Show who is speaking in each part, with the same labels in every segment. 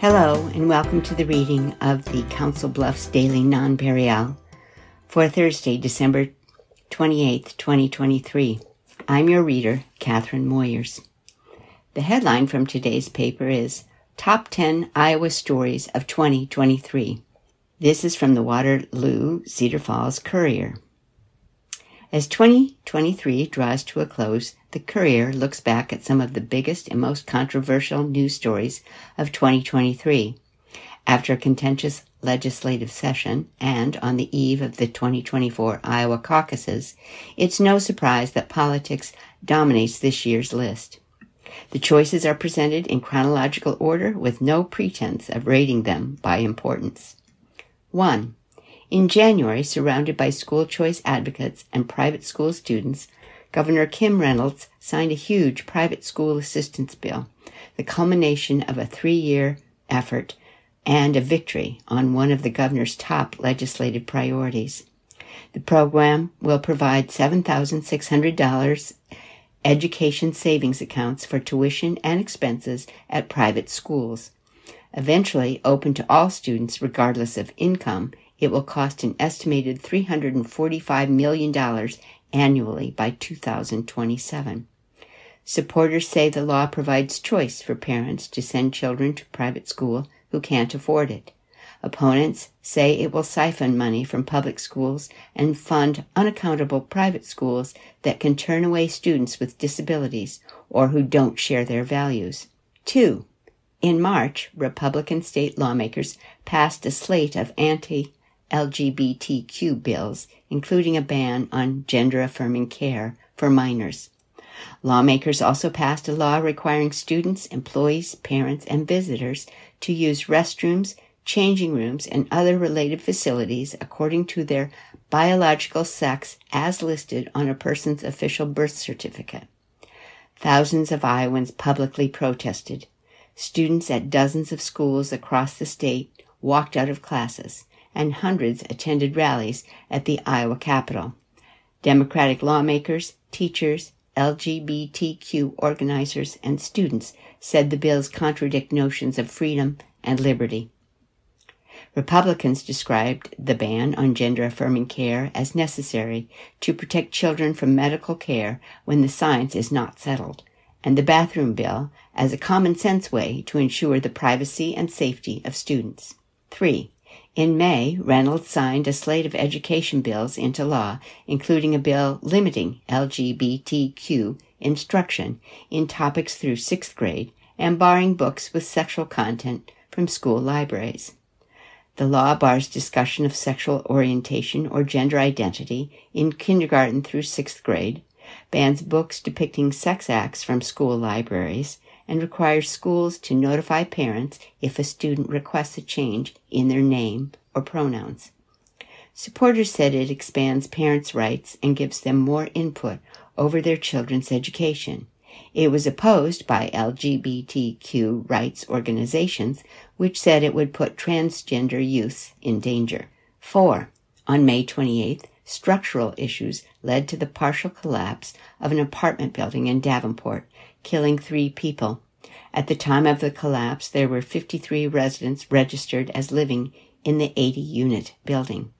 Speaker 1: Hello, and welcome to the reading of the Council Bluffs Daily Nonpareil for Thursday, December 28th, 2023. I'm your reader, Catherine Moyers. The headline from today's paper is Top 10 Iowa Stories of 2023. This is from the Waterloo Cedar Falls Courier. As 2023 draws to a close, the Courier looks back at some of the biggest and most controversial news stories of 2023. After a contentious legislative session and on the eve of the 2024 Iowa caucuses, it's no surprise that politics dominates this year's list. The choices are presented in chronological order with no pretense of rating them by importance. 1. In January, surrounded by school choice advocates and private school students, Governor Kim Reynolds signed a huge private school assistance bill, the culmination of a three year effort and a victory on one of the governor's top legislative priorities. The program will provide $7,600 education savings accounts for tuition and expenses at private schools. Eventually open to all students regardless of income it will cost an estimated $345 million annually by 2027. Supporters say the law provides choice for parents to send children to private school who can't afford it. Opponents say it will siphon money from public schools and fund unaccountable private schools that can turn away students with disabilities or who don't share their values. Two, in March, Republican state lawmakers passed a slate of anti LGBTQ bills, including a ban on gender affirming care for minors. Lawmakers also passed a law requiring students, employees, parents, and visitors to use restrooms, changing rooms, and other related facilities according to their biological sex as listed on a person's official birth certificate. Thousands of Iowans publicly protested. Students at dozens of schools across the state walked out of classes and hundreds attended rallies at the Iowa Capitol. Democratic lawmakers, teachers, LGBTQ organizers, and students said the bills contradict notions of freedom and liberty. Republicans described the ban on gender affirming care as necessary to protect children from medical care when the science is not settled, and the bathroom bill as a common sense way to ensure the privacy and safety of students. 3. In May, Reynolds signed a slate of education bills into law, including a bill limiting LGBTQ instruction in topics through sixth grade and barring books with sexual content from school libraries. The law bars discussion of sexual orientation or gender identity in kindergarten through sixth grade, bans books depicting sex acts from school libraries, and requires schools to notify parents if a student requests a change in their name or pronouns. Supporters said it expands parents' rights and gives them more input over their children's education. It was opposed by LGBTQ rights organizations, which said it would put transgender youth in danger. 4. On May 28th, structural issues led to the partial collapse of an apartment building in Davenport, killing three people. At the time of the collapse, there were 53 residents registered as living in the 80 unit building.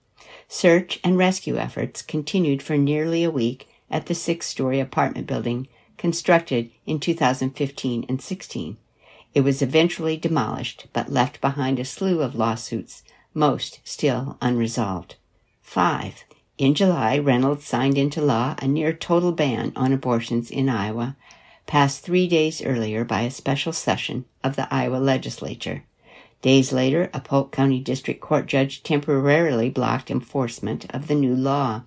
Speaker 1: Search and rescue efforts continued for nearly a week at the six story apartment building constructed in 2015 and 16. It was eventually demolished, but left behind a slew of lawsuits, most still unresolved. 5. In July, Reynolds signed into law a near total ban on abortions in Iowa passed three days earlier by a special session of the Iowa legislature. Days later, a Polk County District Court judge temporarily blocked enforcement of the new law.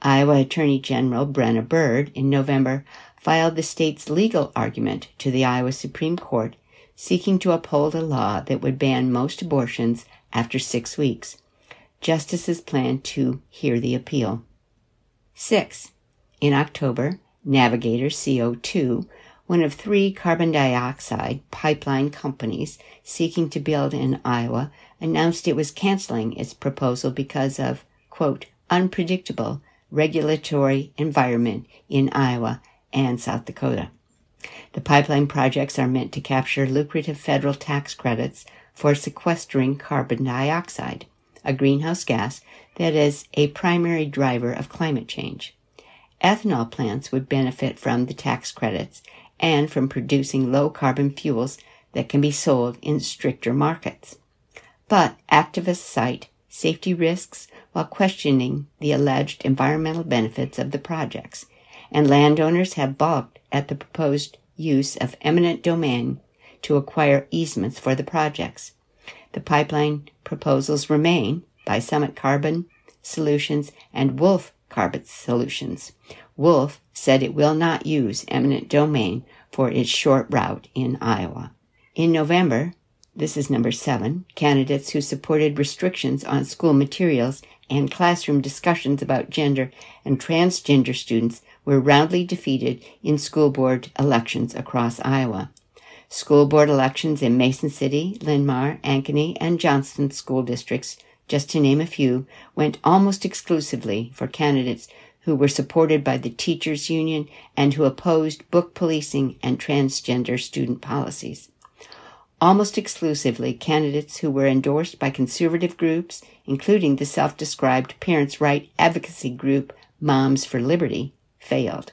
Speaker 1: Iowa Attorney General Brenna Bird in November filed the state's legal argument to the Iowa Supreme Court seeking to uphold a law that would ban most abortions after six weeks. Justices plan to hear the appeal. 6. In October, Navigator CO2, one of three carbon dioxide pipeline companies seeking to build in Iowa, announced it was canceling its proposal because of, quote, unpredictable regulatory environment in Iowa and South Dakota. The pipeline projects are meant to capture lucrative federal tax credits for sequestering carbon dioxide, a greenhouse gas that is a primary driver of climate change. Ethanol plants would benefit from the tax credits and from producing low carbon fuels that can be sold in stricter markets. But activists cite safety risks while questioning the alleged environmental benefits of the projects, and landowners have balked at the proposed use of eminent domain to acquire easements for the projects. The pipeline proposals remain by Summit Carbon Solutions and Wolf Carbon Solutions. Wolf said it will not use eminent domain for its short route in Iowa. In November, this is number seven, candidates who supported restrictions on school materials and classroom discussions about gender and transgender students were roundly defeated in school board elections across Iowa. School board elections in Mason City, Linn-Mar, Ankeny, and Johnston school districts, just to name a few, went almost exclusively for candidates who were supported by the teachers union and who opposed book policing and transgender student policies. Almost exclusively candidates who were endorsed by conservative groups, including the self-described parents' right advocacy group Moms for Liberty, failed.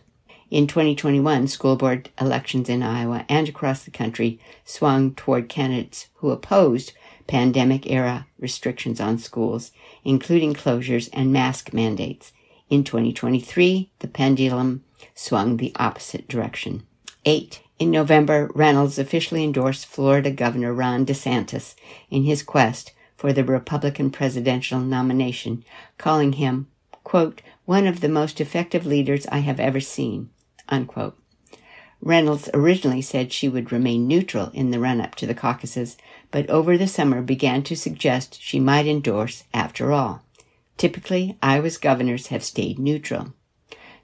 Speaker 1: In 2021, school board elections in Iowa and across the country swung toward candidates who opposed pandemic era restrictions on schools, including closures and mask mandates. In 2023, the pendulum swung the opposite direction. 8. In November, Reynolds officially endorsed Florida Governor Ron DeSantis in his quest for the Republican presidential nomination, calling him, quote, one of the most effective leaders I have ever seen. Unquote. Reynolds originally said she would remain neutral in the run up to the caucuses, but over the summer began to suggest she might endorse after all. Typically, Iowa's governors have stayed neutral.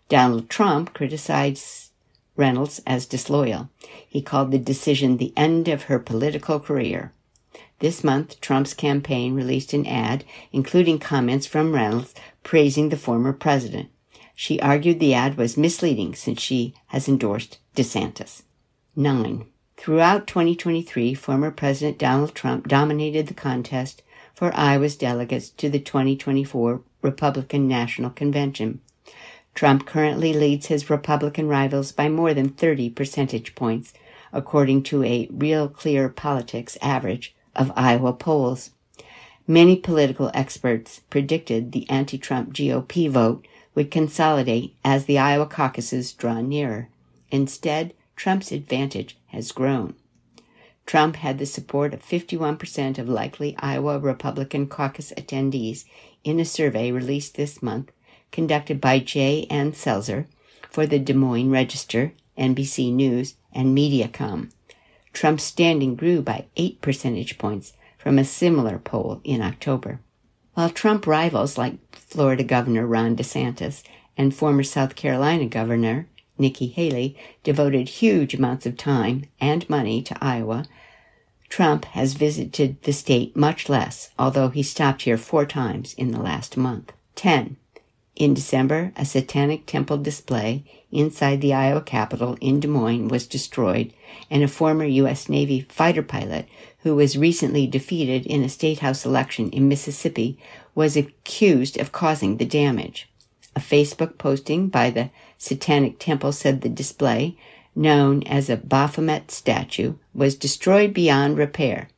Speaker 1: Donald Trump criticized Reynolds as disloyal. He called the decision the end of her political career. This month, Trump's campaign released an ad, including comments from Reynolds praising the former president. She argued the ad was misleading since she has endorsed DeSantis. 9. Throughout 2023, former President Donald Trump dominated the contest for Iowa's delegates to the 2024 Republican National Convention. Trump currently leads his Republican rivals by more than 30 percentage points, according to a Real Clear Politics average of Iowa polls. Many political experts predicted the anti-Trump GOP vote would consolidate as the Iowa caucuses draw nearer. Instead, Trump's advantage has grown. Trump had the support of 51% of likely Iowa Republican caucus attendees in a survey released this month, conducted by J. Ann Selzer for the Des Moines Register, NBC News, and Mediacom. Trump's standing grew by 8 percentage points from a similar poll in October. While Trump rivals like Florida Governor Ron DeSantis and former South Carolina Governor Nikki Haley devoted huge amounts of time and money to Iowa, Trump has visited the state much less, although he stopped here four times in the last month. 10. In December, a satanic temple display inside the Iowa Capitol in Des Moines was destroyed, and a former U.S. Navy fighter pilot who was recently defeated in a state house election in Mississippi was accused of causing the damage. A Facebook posting by the Satanic Temple said the display, known as a Baphomet statue, was destroyed beyond repair.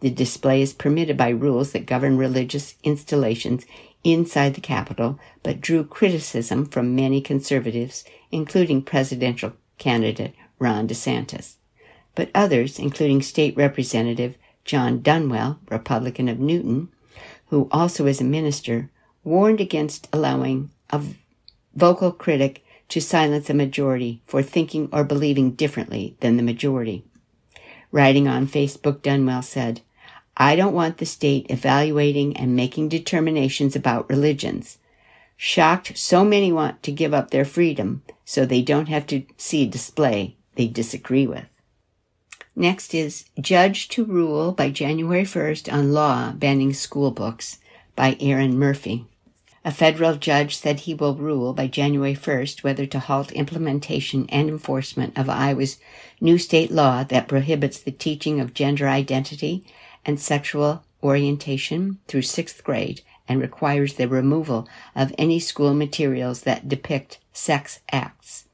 Speaker 1: The display is permitted by rules that govern religious installations inside the Capitol, but drew criticism from many conservatives, including presidential candidate Ron DeSantis. But others, including State Representative Jon Dunwell, Republican of Newton, who also is a minister, warned against allowing a vocal critic to silence a majority for thinking or believing differently than the majority. Writing on Facebook, Dunwell said, I don't want the state evaluating and making determinations about religions. Shocked so many want to give up their freedom so they don't have to see a display they disagree with. Next is Judge to Rule by January 1st on Law Banning School Books by Erin Murphy. A federal judge said he will rule by January 1st whether to halt implementation and enforcement of Iowa's new state law that prohibits the teaching of gender identity and sexual orientation through sixth grade and requires the removal of any school materials that depict sex acts.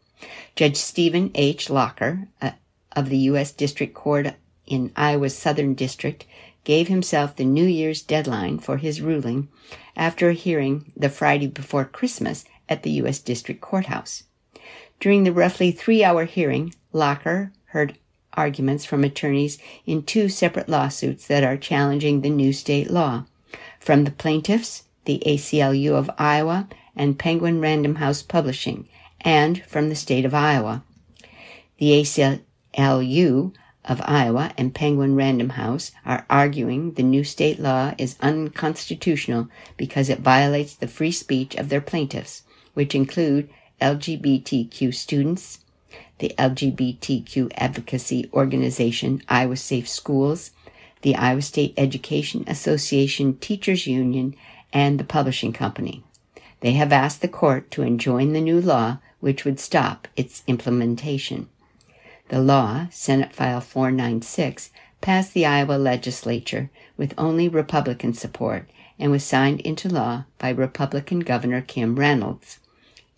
Speaker 1: Judge Stephen H. Locher uh, of the U.S. District Court in Iowa's Southern District gave himself the New Year's deadline for his ruling after a hearing the Friday before Christmas at the U.S. District Courthouse. During the roughly three hour hearing, Locher heard arguments from attorneys in two separate lawsuits that are challenging the new state law. From the plaintiffs, the ACLU of Iowa and Penguin Random House Publishing, and from the state of Iowa. The ACLU of Iowa and Penguin Random House are arguing the new state law is unconstitutional because it violates the free speech of their plaintiffs, which include LGBTQ students, the LGBTQ advocacy organization Iowa Safe Schools, the Iowa State Education Association Teachers Union, and the publishing company. They have asked the court to enjoin the new law, which would stop its implementation. The law, Senate File 496, passed the Iowa legislature with only Republican support and was signed into law by Republican Governor Kim Reynolds.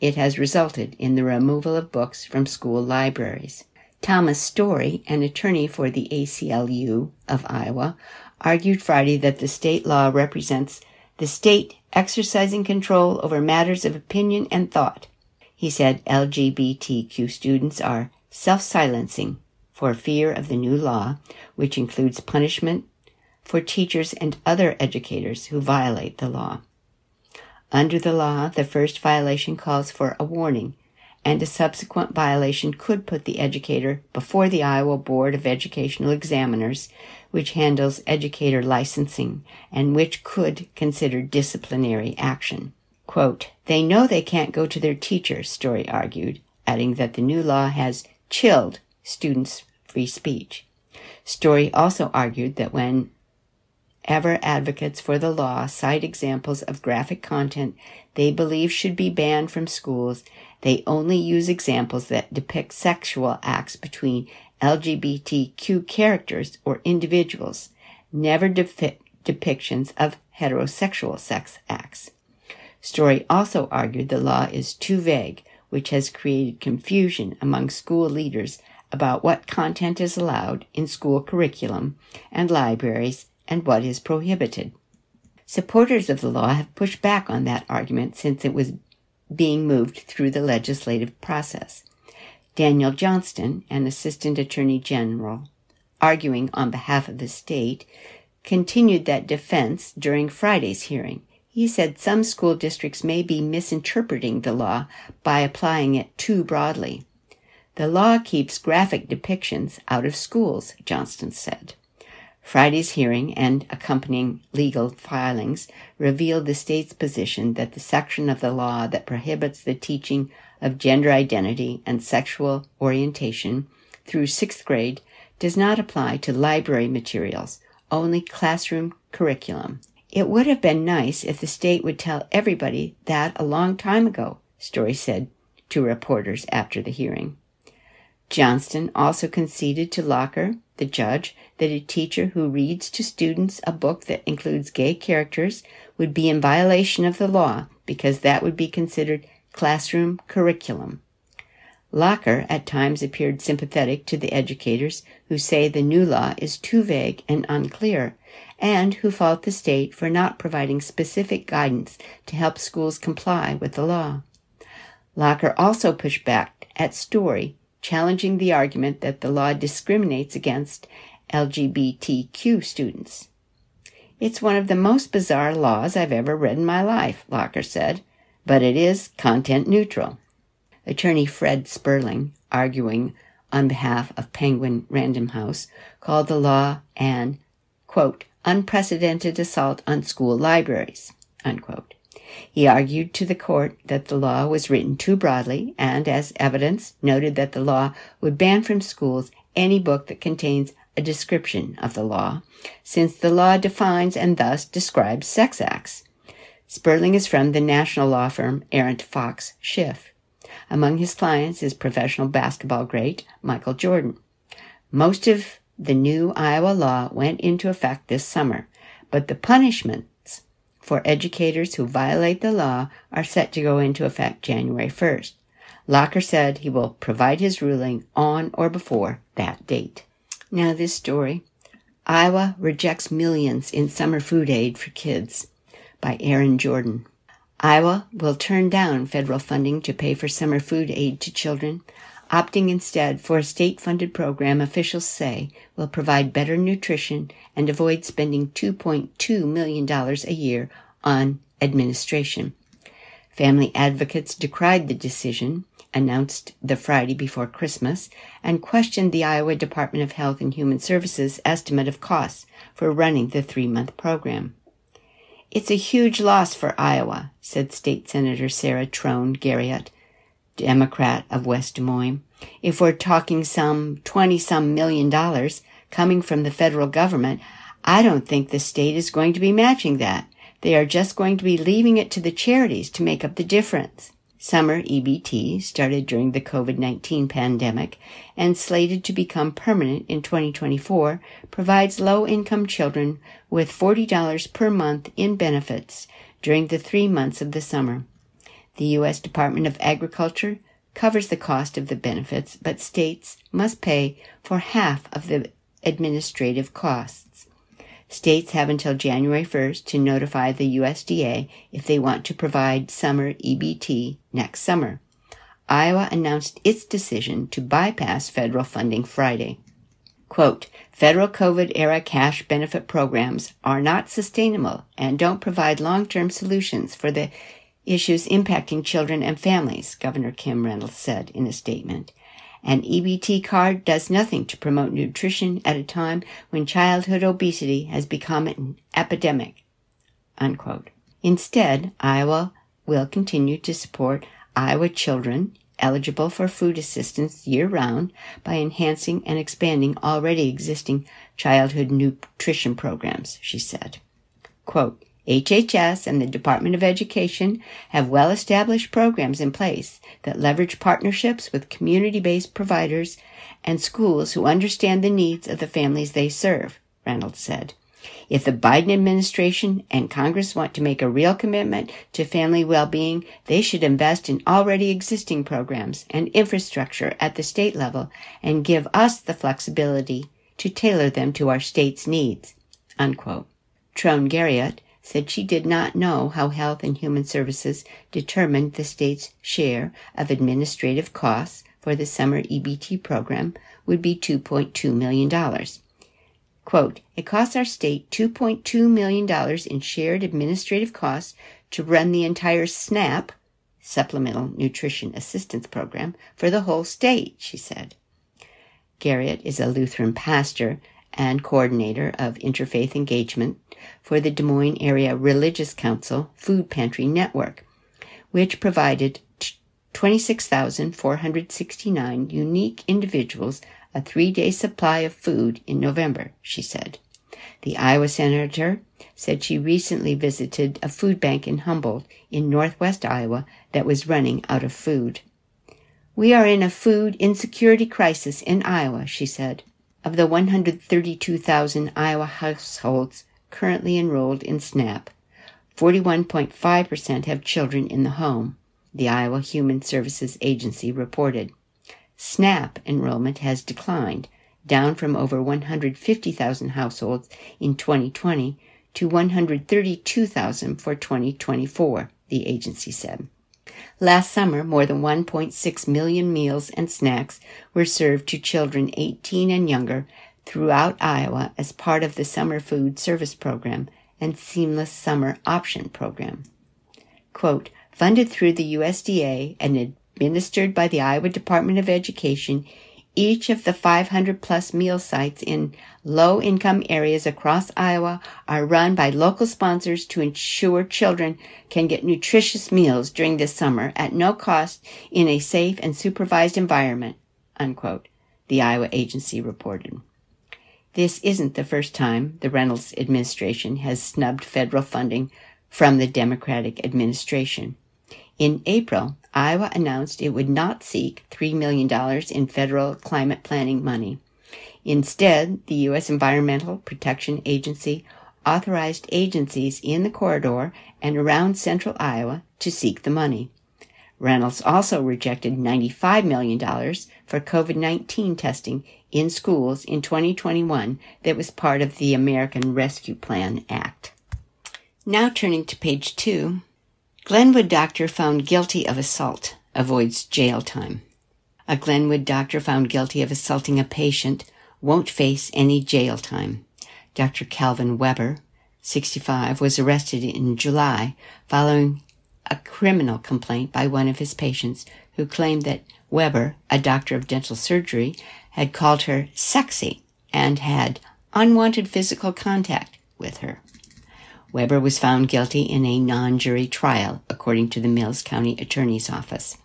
Speaker 1: It has resulted in the removal of books from school libraries. Thomas Story, an attorney for the ACLU of Iowa, argued Friday that the state law represents the state exercising control over matters of opinion and thought. He said LGBTQ students are self silencing for fear of the new law, which includes punishment for teachers and other educators who violate the law. Under the law, the first violation calls for a warning, and a subsequent violation could put the educator before the Iowa Board of Educational Examiners, which handles educator licensing and which could consider disciplinary action. Quote, they know they can't go to their teacher, Story argued, adding that the new law has chilled students' free speech. Story also argued that when ever advocates for the law cite examples of graphic content they believe should be banned from schools, they only use examples that depict sexual acts between LGBTQ characters or individuals, never depictions of heterosexual sex acts. Story also argued the law is too vague which has created confusion among school leaders about what content is allowed in school curriculum and libraries and what is prohibited. Supporters of the law have pushed back on that argument since it was being moved through the legislative process. Daniel Johnston, an assistant attorney general, arguing on behalf of the state, continued that defense during Friday's hearing he said some school districts may be misinterpreting the law by applying it too broadly. The law keeps graphic depictions out of schools, Johnston said. Friday's hearing and accompanying legal filings revealed the state's position that the section of the law that prohibits the teaching of gender identity and sexual orientation through sixth grade does not apply to library materials, only classroom curriculum it would have been nice if the state would tell everybody that a long time ago, Story said to reporters after the hearing. Johnston also conceded to Locher, the judge, that a teacher who reads to students a book that includes gay characters would be in violation of the law because that would be considered classroom curriculum. Locher at times appeared sympathetic to the educators who say the new law is too vague and unclear and who fault the state for not providing specific guidance to help schools comply with the law. Locher also pushed back at Story, challenging the argument that the law discriminates against LGBTQ students. It's one of the most bizarre laws I've ever read in my life, Locher said, but it is content neutral. Attorney Fred Sperling, arguing on behalf of Penguin Random House, called the law an, quote, unprecedented assault on school libraries. Unquote. He argued to the court that the law was written too broadly and, as evidence, noted that the law would ban from schools any book that contains a description of the law, since the law defines and thus describes sex acts. Sperling is from the national law firm Arent Fox Schiff. Among his clients is professional basketball great Michael Jordan. Most of the new Iowa law went into effect this summer, but the punishments for educators who violate the law are set to go into effect January 1st. Locher said he will provide his ruling on or before that date. Now, this story Iowa rejects millions in summer food aid for kids by Erin Jordan. Iowa will turn down federal funding to pay for summer food aid to children, opting instead for a state funded program officials say will provide better nutrition and avoid spending $2.2 million a year on administration. Family advocates decried the decision, announced the Friday before Christmas, and questioned the Iowa Department of Health and Human Services estimate of costs for running the three month program. It's a huge loss for Iowa, said State Senator Sarah Trone Garriott, Democrat of West Des Moines. If we're talking some 20 some million dollars coming from the federal government, I don't think the state is going to be matching that. They are just going to be leaving it to the charities to make up the difference. Summer EBT started during the COVID-19 pandemic and slated to become permanent in 2024 provides low-income children with $40 per month in benefits during the three months of the summer. The U.S. Department of Agriculture covers the cost of the benefits, but states must pay for half of the administrative costs. States have until January 1st to notify the USDA if they want to provide summer EBT next summer. Iowa announced its decision to bypass federal funding Friday. Quote, federal COVID era cash benefit programs are not sustainable and don't provide long term solutions for the issues impacting children and families, Governor Kim Reynolds said in a statement. An EBT card does nothing to promote nutrition at a time when childhood obesity has become an epidemic. Unquote. Instead, Iowa will continue to support Iowa children eligible for food assistance year round by enhancing and expanding already existing childhood nutrition programs, she said. Quote, HHS and the Department of Education have well established programs in place that leverage partnerships with community based providers and schools who understand the needs of the families they serve, Reynolds said. If the Biden administration and Congress want to make a real commitment to family well being, they should invest in already existing programs and infrastructure at the state level and give us the flexibility to tailor them to our state's needs. Unquote. Trone Garriott, said she did not know how Health and Human Services determined the state's share of administrative costs for the summer EBT program would be $2.2 million. Quote, it costs our state $2.2 million in shared administrative costs to run the entire SNAP, Supplemental Nutrition Assistance Program, for the whole state, she said. Garriott is a Lutheran pastor and coordinator of interfaith engagement for the Des Moines Area Religious Council Food Pantry Network, which provided 26,469 unique individuals a three day supply of food in November, she said. The Iowa senator said she recently visited a food bank in Humboldt in northwest Iowa that was running out of food. We are in a food insecurity crisis in Iowa, she said. Of the 132,000 Iowa households currently enrolled in SNAP, 41.5% have children in the home, the Iowa Human Services Agency reported. SNAP enrollment has declined, down from over 150,000 households in 2020 to 132,000 for 2024, the agency said. Last summer, more than 1.6 million meals and snacks were served to children 18 and younger throughout Iowa as part of the Summer Food Service Program and Seamless Summer Option Program. Quote, funded through the USDA and administered by the Iowa Department of Education, each of the 500 plus meal sites in low income areas across Iowa are run by local sponsors to ensure children can get nutritious meals during the summer at no cost in a safe and supervised environment, unquote, the Iowa agency reported. This isn't the first time the Reynolds administration has snubbed federal funding from the Democratic administration. In April, Iowa announced it would not seek $3 million in federal climate planning money. Instead, the U.S. Environmental Protection Agency authorized agencies in the corridor and around central Iowa to seek the money. Reynolds also rejected $95 million for COVID 19 testing in schools in 2021 that was part of the American Rescue Plan Act. Now turning to page two, Glenwood doctor found guilty of assault avoids jail time. A Glenwood doctor found guilty of assaulting a patient won't face any jail time. Dr. Calvin Weber, 65, was arrested in July following a criminal complaint by one of his patients who claimed that Weber, a doctor of dental surgery, had called her sexy and had unwanted physical contact with her. Weber was found guilty in a non jury trial, according to the Mills County Attorney's Office.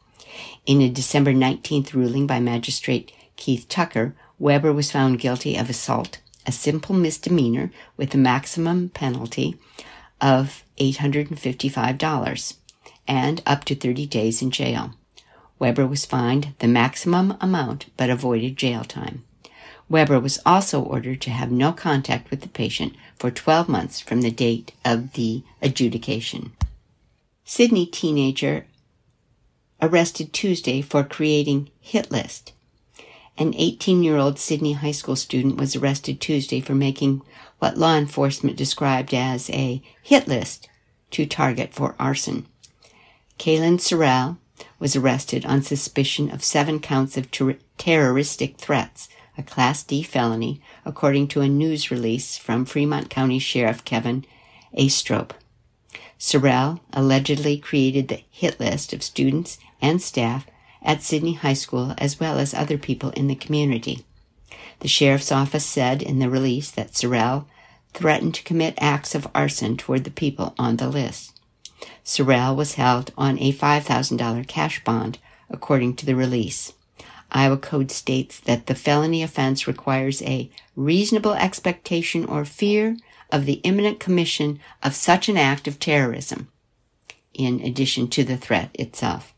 Speaker 1: In a December 19th ruling by Magistrate Keith Tucker, Weber was found guilty of assault, a simple misdemeanor with a maximum penalty of $855 and up to 30 days in jail. Weber was fined the maximum amount but avoided jail time. Weber was also ordered to have no contact with the patient for 12 months from the date of the adjudication. Sidney teenager arrested Tuesday for creating hit list. An 18 year old Sidney High School student was arrested Tuesday for making what law enforcement described as a hit list to target for arson. Kaylin Sorrell was arrested on suspicion of seven counts of ter- terroristic threats a Class D felony, according to a news release from Fremont County Sheriff Kevin Aistrope. Sorrell allegedly created the hit list of students and staff at Sidney High School as well as other people in the community. The sheriff's office said in the release that Sorrell threatened to commit acts of arson toward the people on the list. Sorrell was held on a $5,000 cash bond, according to the release. Iowa Code states that the felony offense requires a reasonable expectation or fear of the imminent commission of such an act of terrorism, in addition to the threat itself.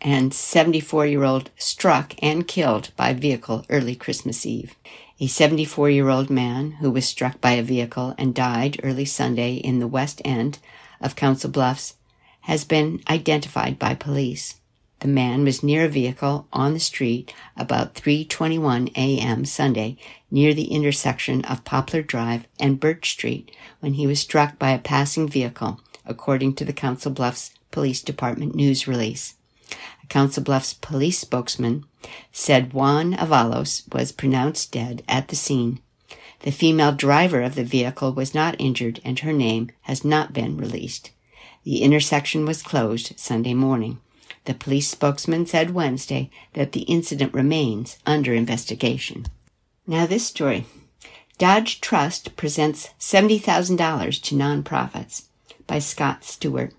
Speaker 1: And 74 year old struck and killed by vehicle early Christmas Eve. A 74 year old man who was struck by a vehicle and died early Sunday in the west end of Council Bluffs has been identified by police. The man was near a vehicle on the street about 3:21 a.m. Sunday near the intersection of Poplar Drive and Birch Street when he was struck by a passing vehicle, according to the Council Bluffs Police Department news release. A Council Bluffs police spokesman said Juan Avalos was pronounced dead at the scene. The female driver of the vehicle was not injured and her name has not been released. The intersection was closed Sunday morning. The police spokesman said Wednesday that the incident remains under investigation. Now, this story Dodge Trust presents $70,000 to nonprofits by Scott Stewart.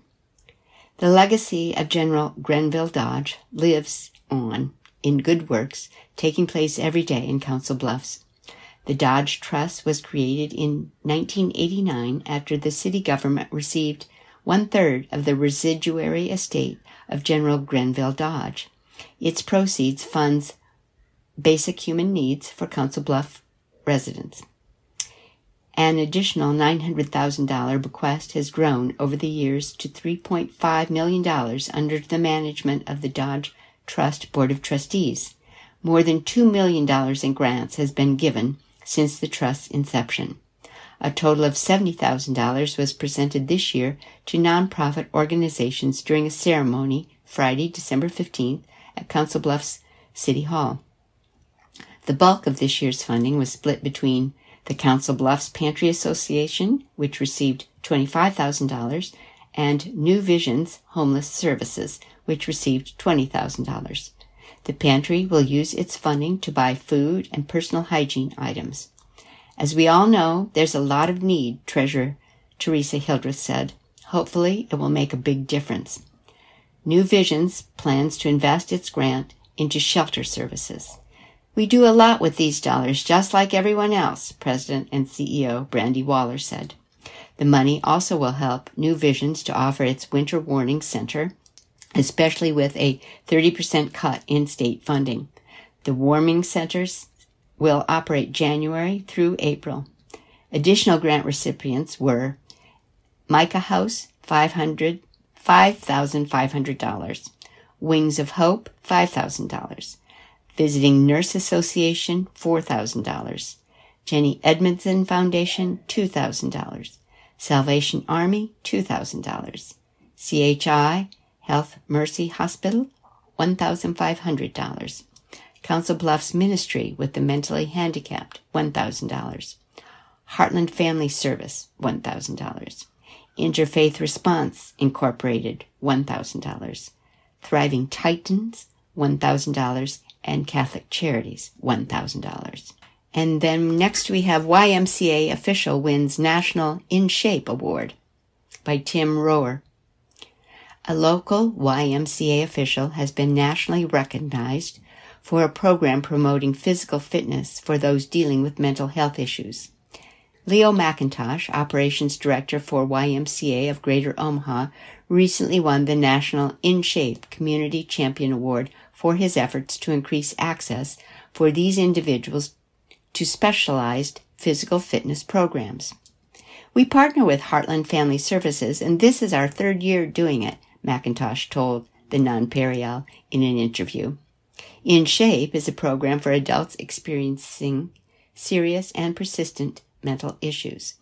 Speaker 1: The legacy of General Grenville Dodge lives on in good works taking place every day in Council Bluffs. The Dodge Trust was created in 1989 after the city government received one third of the residuary estate of General Grenville Dodge. Its proceeds funds basic human needs for Council Bluff residents. An additional $900,000 bequest has grown over the years to $3.5 million under the management of the Dodge Trust Board of Trustees. More than $2 million in grants has been given since the trust's inception. A total of $70,000 was presented this year to nonprofit organizations during a ceremony Friday, December 15th at Council Bluffs City Hall. The bulk of this year's funding was split between the Council Bluffs Pantry Association, which received $25,000, and New Visions Homeless Services, which received $20,000. The pantry will use its funding to buy food and personal hygiene items. As we all know, there's a lot of need, Treasurer Teresa Hildreth said. Hopefully, it will make a big difference. New Visions plans to invest its grant into shelter services. We do a lot with these dollars, just like everyone else, President and CEO Brandy Waller said. The money also will help New Visions to offer its Winter Warming Center, especially with a 30% cut in state funding. The warming centers will operate January through April. Additional grant recipients were Micah House, 500 $5,500. Wings of Hope, $5,000. Visiting Nurse Association, $4,000. Jennie Edmundson Foundation, $2,000. Salvation Army, $2,000. CHI Health Mercy Hospital, $1,500. Council Bluffs Ministry with the Mentally Handicapped, $1,000. Heartland Family Service, $1,000. Interfaith Response Incorporated, $1,000. Thriving Titans, $1,000. And Catholic Charities, $1,000. And then next we have YMCA official wins National In Shape Award by Tim Rohwer. A local YMCA official has been nationally recognized for a program promoting physical fitness for those dealing with mental health issues. Leo McIntosh, Operations Director for YMCA of Greater Omaha, recently won the National In Shape Community Champion Award for his efforts to increase access for these individuals to specialized physical fitness programs. We partner with Heartland Family Services, and this is our third year doing it, McIntosh told the Nonpareil in an interview. In Shape is a program for adults experiencing serious and persistent mental issues.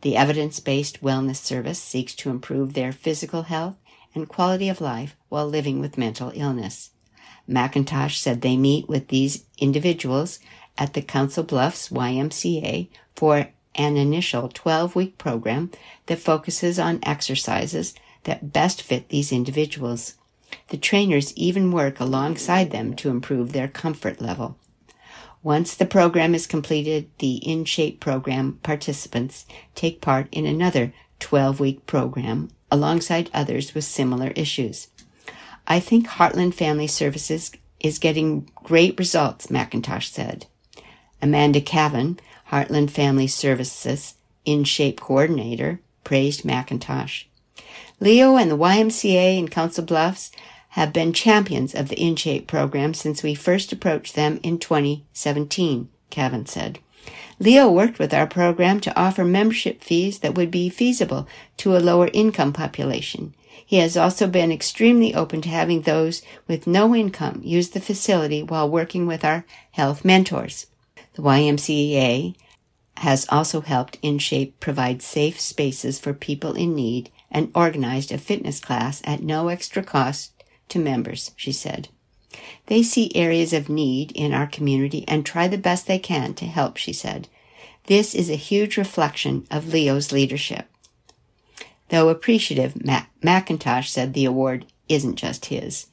Speaker 1: The evidence based wellness service seeks to improve their physical health and quality of life while living with mental illness. McIntosh said they meet with these individuals at the Council Bluffs YMCA for an initial 12 week program that focuses on exercises that best fit these individuals. The trainers even work alongside them to improve their comfort level. Once the program is completed, the In Shape program participants take part in another 12 week program alongside others with similar issues. I think Heartland Family Services is getting great results, McIntosh said. Amanda Cavan, Heartland Family Services In Shape Coordinator, praised McIntosh. Leo and the YMCA in Council Bluffs have been champions of the InShape program since we first approached them in 2017, Cavan said. Leo worked with our program to offer membership fees that would be feasible to a lower income population. He has also been extremely open to having those with no income use the facility while working with our health mentors. The YMCA has also helped InShape provide safe spaces for people in need and organized a fitness class at no extra cost to members, she said. They see areas of need in our community and try the best they can to help, she said. This is a huge reflection of Leo's leadership. Though appreciative, Mac- McIntosh said the award isn't just his.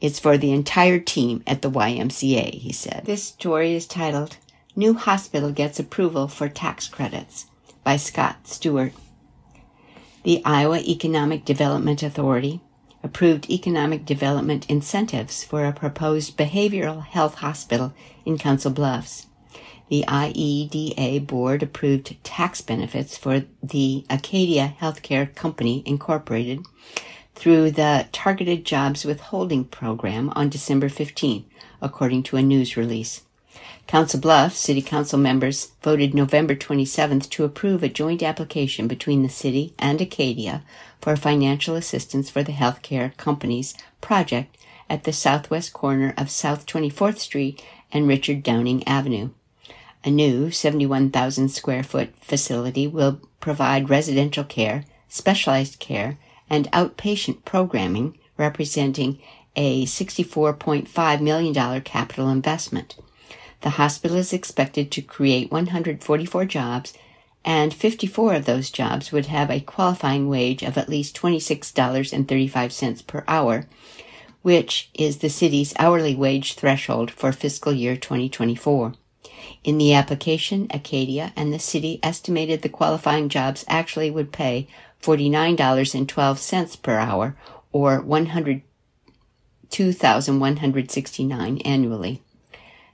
Speaker 1: It's for the entire team at the YMCA, he said. This story is titled New Hospital Gets Approval for Tax Credits by Scott Stewart. The Iowa Economic Development Authority approved economic development incentives for a proposed behavioral health hospital in Council Bluffs. The IEDA board approved tax benefits for the Acadia Healthcare Company Incorporated through the Targeted Jobs Withholding Program on December 15, according to a news release. Council Bluffs City Council members voted November 27th to approve a joint application between the city and Acadia for financial assistance for the healthcare company's project at the southwest corner of South 24th Street and Richard Downing Avenue. A new 71,000 square foot facility will provide residential care, specialized care, and outpatient programming representing a $64.5 million capital investment. The hospital is expected to create 144 jobs, and 54 of those jobs would have a qualifying wage of at least $26.35 per hour, which is the city's hourly wage threshold for fiscal year 2024. In the application, Acadia and the city estimated the qualifying jobs actually would pay $49.12 per hour or 102,169 annually.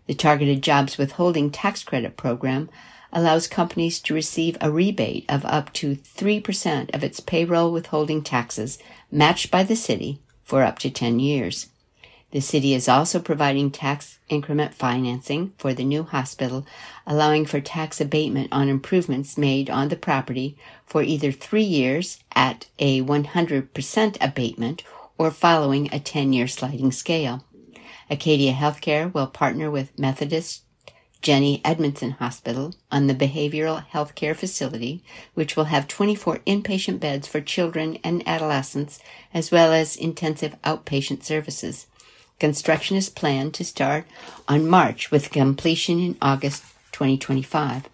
Speaker 1: The Targeted Jobs Withholding Tax Credit Program allows companies to receive a rebate of up to 3% of its payroll withholding taxes matched by the city for up to 10 years. The city is also providing tax increment financing for the new hospital, allowing for tax abatement on improvements made on the property for either three years at a 100% abatement or following a 10 year sliding scale. Acadia Healthcare will partner with Methodist Jennie Edmundson Hospital on the behavioral health care facility, which will have 24 inpatient beds for children and adolescents, as well as intensive outpatient services. Construction is planned to start on March with completion in August 2025.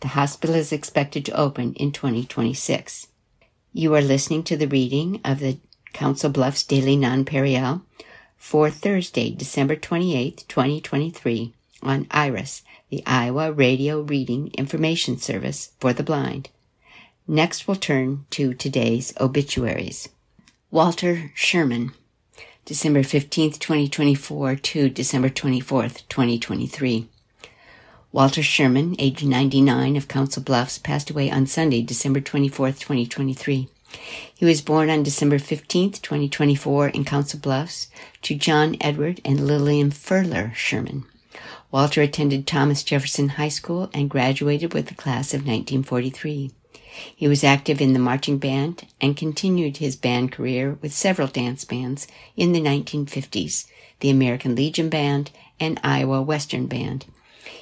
Speaker 1: The hospital is expected to open in 2026. You are listening to the reading of the Council Bluffs Daily Nonpareil for Thursday, December 28, 2023 on IRIS, the Iowa Radio Reading Information Service for the Blind. Next, we'll turn to today's obituaries. Walter Sherman, December 15th, 2024 to December 24th, 2023. Walter Sherman, age 99 of Council Bluffs, passed away on Sunday, December 24th, 2023. He was born on December 15, 2024, in Council Bluffs to John Edward and Lillian Furler Sherman. Walter attended Thomas Jefferson High School and graduated with the class of 1943. He was active in the marching band and continued his band career with several dance bands in the 1950s, the American Legion Band and Iowa Western Band.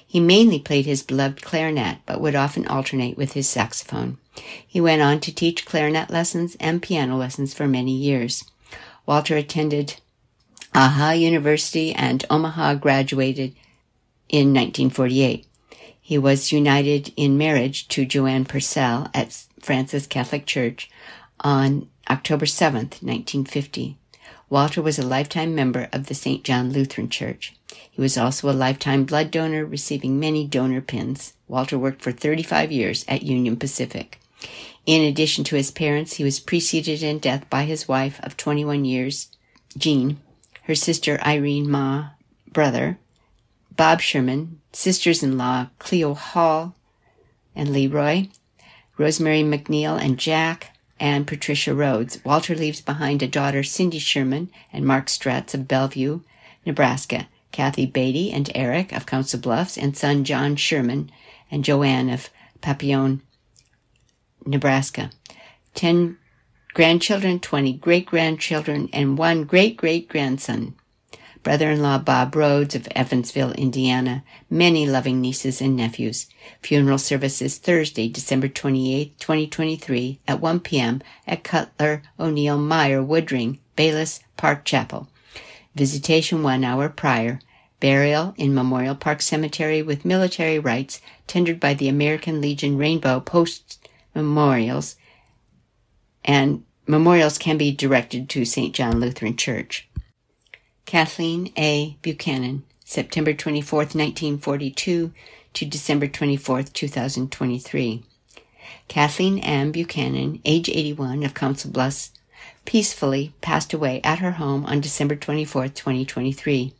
Speaker 1: He mainly played his beloved clarinet, but would often alternate with his saxophone. He went on to teach clarinet lessons and piano lessons for many years. Walter attended Aha University and Omaha graduated in 1948. He was united in marriage to Joanne Purcell at Francis Catholic Church on October 7, 1950. Walter was a lifetime member of the St. John Lutheran Church. He was also a lifetime blood donor, receiving many donor pins. Walter worked for 35 years at Union Pacific. In addition to his parents, he was preceded in death by his wife of 21 years, Jean, her sister Irene Ma, brother, Bob Sherman, sisters-in-law Cleo Hall and Leroy, Rosemary McNeil and Jack, and Patricia Rhodes. Walter leaves behind a daughter, Cindy Sherman, and Mark Stratz of Bellevue, Nebraska, Kathy Beatty and Eric of Council Bluffs, and son John Sherman and Joanne of Papillon, Nebraska. Ten grandchildren, 20 great grandchildren, and one great great grandson. Brother in law Bob Rhodes of Evansville, Indiana. Many loving nieces and nephews. Funeral services Thursday, December 28, 2023 at 1 p.m. at Cutler O'Neill Meyer Woodring, Bayless Park Chapel. Visitation one hour prior. Burial in Memorial Park Cemetery with military rites tendered by the American Legion Rainbow Post memorials, and memorials can be directed to St. John Lutheran Church. Kathleen A. Buchanan, September 24, 1942 to December 24, 2023. Kathleen M. Buchanan, age 81 of Council Bluffs, peacefully passed away at her home on December 24, 2023.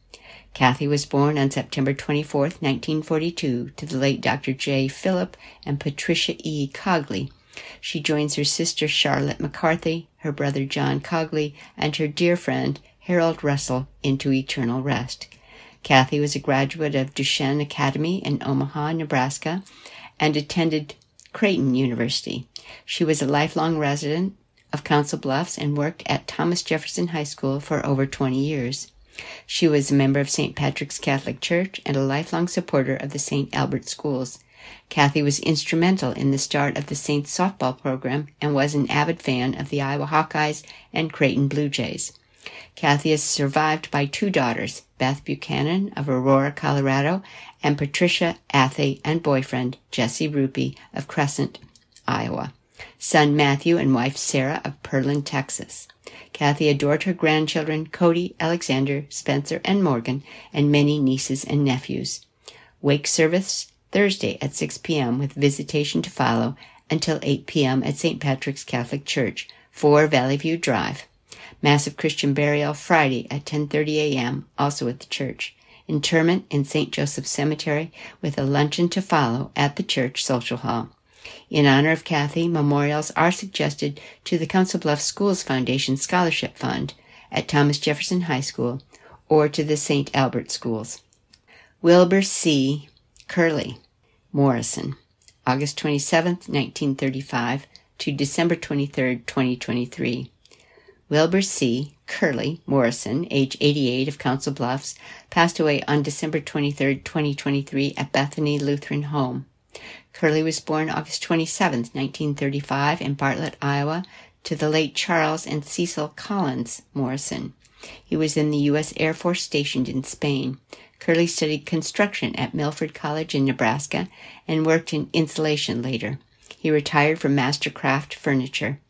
Speaker 1: Kathy was born on September 24, 1942, to the late Dr. J. Philip and Patricia E. Cogley. She joins her sister Charlotte McCarthy, her brother John Cogley, and her dear friend Harold Russell into eternal rest. Kathy was a graduate of Duchesne Academy in Omaha, Nebraska, and attended Creighton University. She was a lifelong resident of Council Bluffs and worked at Thomas Jefferson High School for over 20 years. She was a member of St. Patrick's Catholic Church and a lifelong supporter of the St. Albert Schools. Kathy was instrumental in the start of the Saints softball program and was an avid fan of the Iowa Hawkeyes and Creighton Blue Jays. Kathy is survived by two daughters, Beth Buchanan of Aurora, Colorado, and Patricia Athey and boyfriend Jesse Rupie of Crescent, Iowa. Son Matthew and wife Sarah of Pearland, Texas. Kathy adored her grandchildren, Cody, Alexander, Spencer, and Morgan, and many nieces and nephews. Wake service Thursday at 6 p.m. with visitation to follow until 8 p.m. at St. Patrick's Catholic Church, 4 Valley View Drive. Massive Christian burial Friday at 10:30 a.m. also at the church. interment in St. Joseph Cemetery with a luncheon to follow at the church social hall. In honor of Kathy, memorials are suggested to the Council Bluffs Schools Foundation Scholarship Fund at Thomas Jefferson High School or to the St. Albert Schools. Wilbur C. Curley Morrison, August 27, 1935 to December 23, 2023. Wilbur C. Curley Morrison, age 88 of Council Bluffs, passed away on December 23, 2023 at Bethany Lutheran Home. Curley was born August 27, 1935 in Bartlett, Iowa, to the late Charles and Cecil Collins Morrison. He was in the U.S. Air Force stationed in Spain. Curley studied construction at Milford College in Nebraska and worked in insulation later. He retired from Mastercraft Furniture.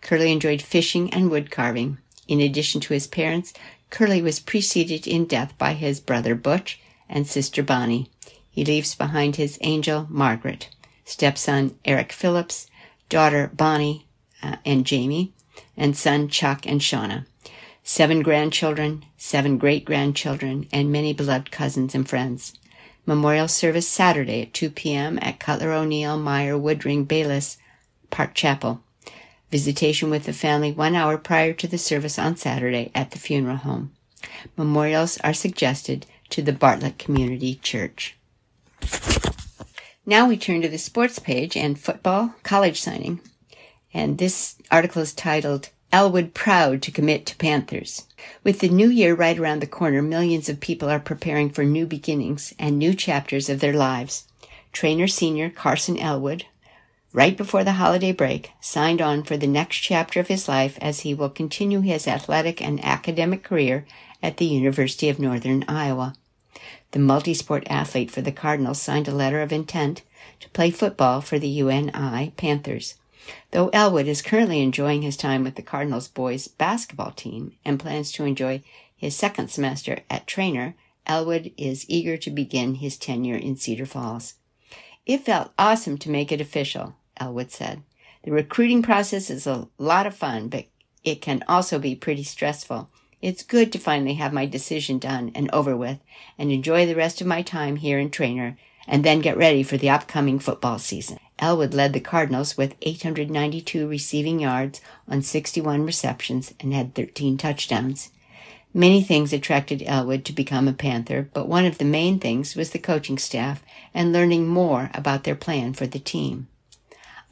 Speaker 1: Curley enjoyed fishing and wood carving. In addition to his parents, Curley was preceded in death by his brother Butch and sister Bonnie. He leaves behind his angel Margaret, stepson Eric Phillips, daughter Bonnie uh, and Jamie, and son Chuck and Shauna seven grandchildren, seven great grandchildren, and many beloved cousins and friends. Memorial service Saturday at 2 p.m. at Cutler O'Neill Meyer Woodring Bayless Park Chapel. Visitation with the family one hour prior to the service on Saturday at the funeral home. Memorials are suggested to the Bartlett Community Church. Now we turn to the sports page and football college signing. And this article is titled Elwood proud to commit to Panthers. With the new year right around the corner, millions of people are preparing for new beginnings and new chapters of their lives. Treynor senior Carson Elwood, right before the holiday break, signed on for the next chapter of his life as he will continue his athletic and academic career at the University of Northern Iowa. The multi-sport athlete for the Cardinals signed a letter of intent to play football for the UNI Panthers. Though Elwood is currently enjoying his time with the Cardinals boys basketball team and plans to enjoy his second semester at Treynor, Elwood is eager to begin his tenure in Cedar Falls. It felt awesome to make it official, Elwood said. The recruiting process is a lot of fun, but it can also be pretty stressful. It's good to finally have my decision done and over with and enjoy the rest of my time here in Treynor and then get ready for the upcoming football season. Elwood led the Cardinals with 892 receiving yards on 61 receptions and had 13 touchdowns. Many things attracted Elwood to become a Panther, but one of the main things was the coaching staff and learning more about their plan for the team.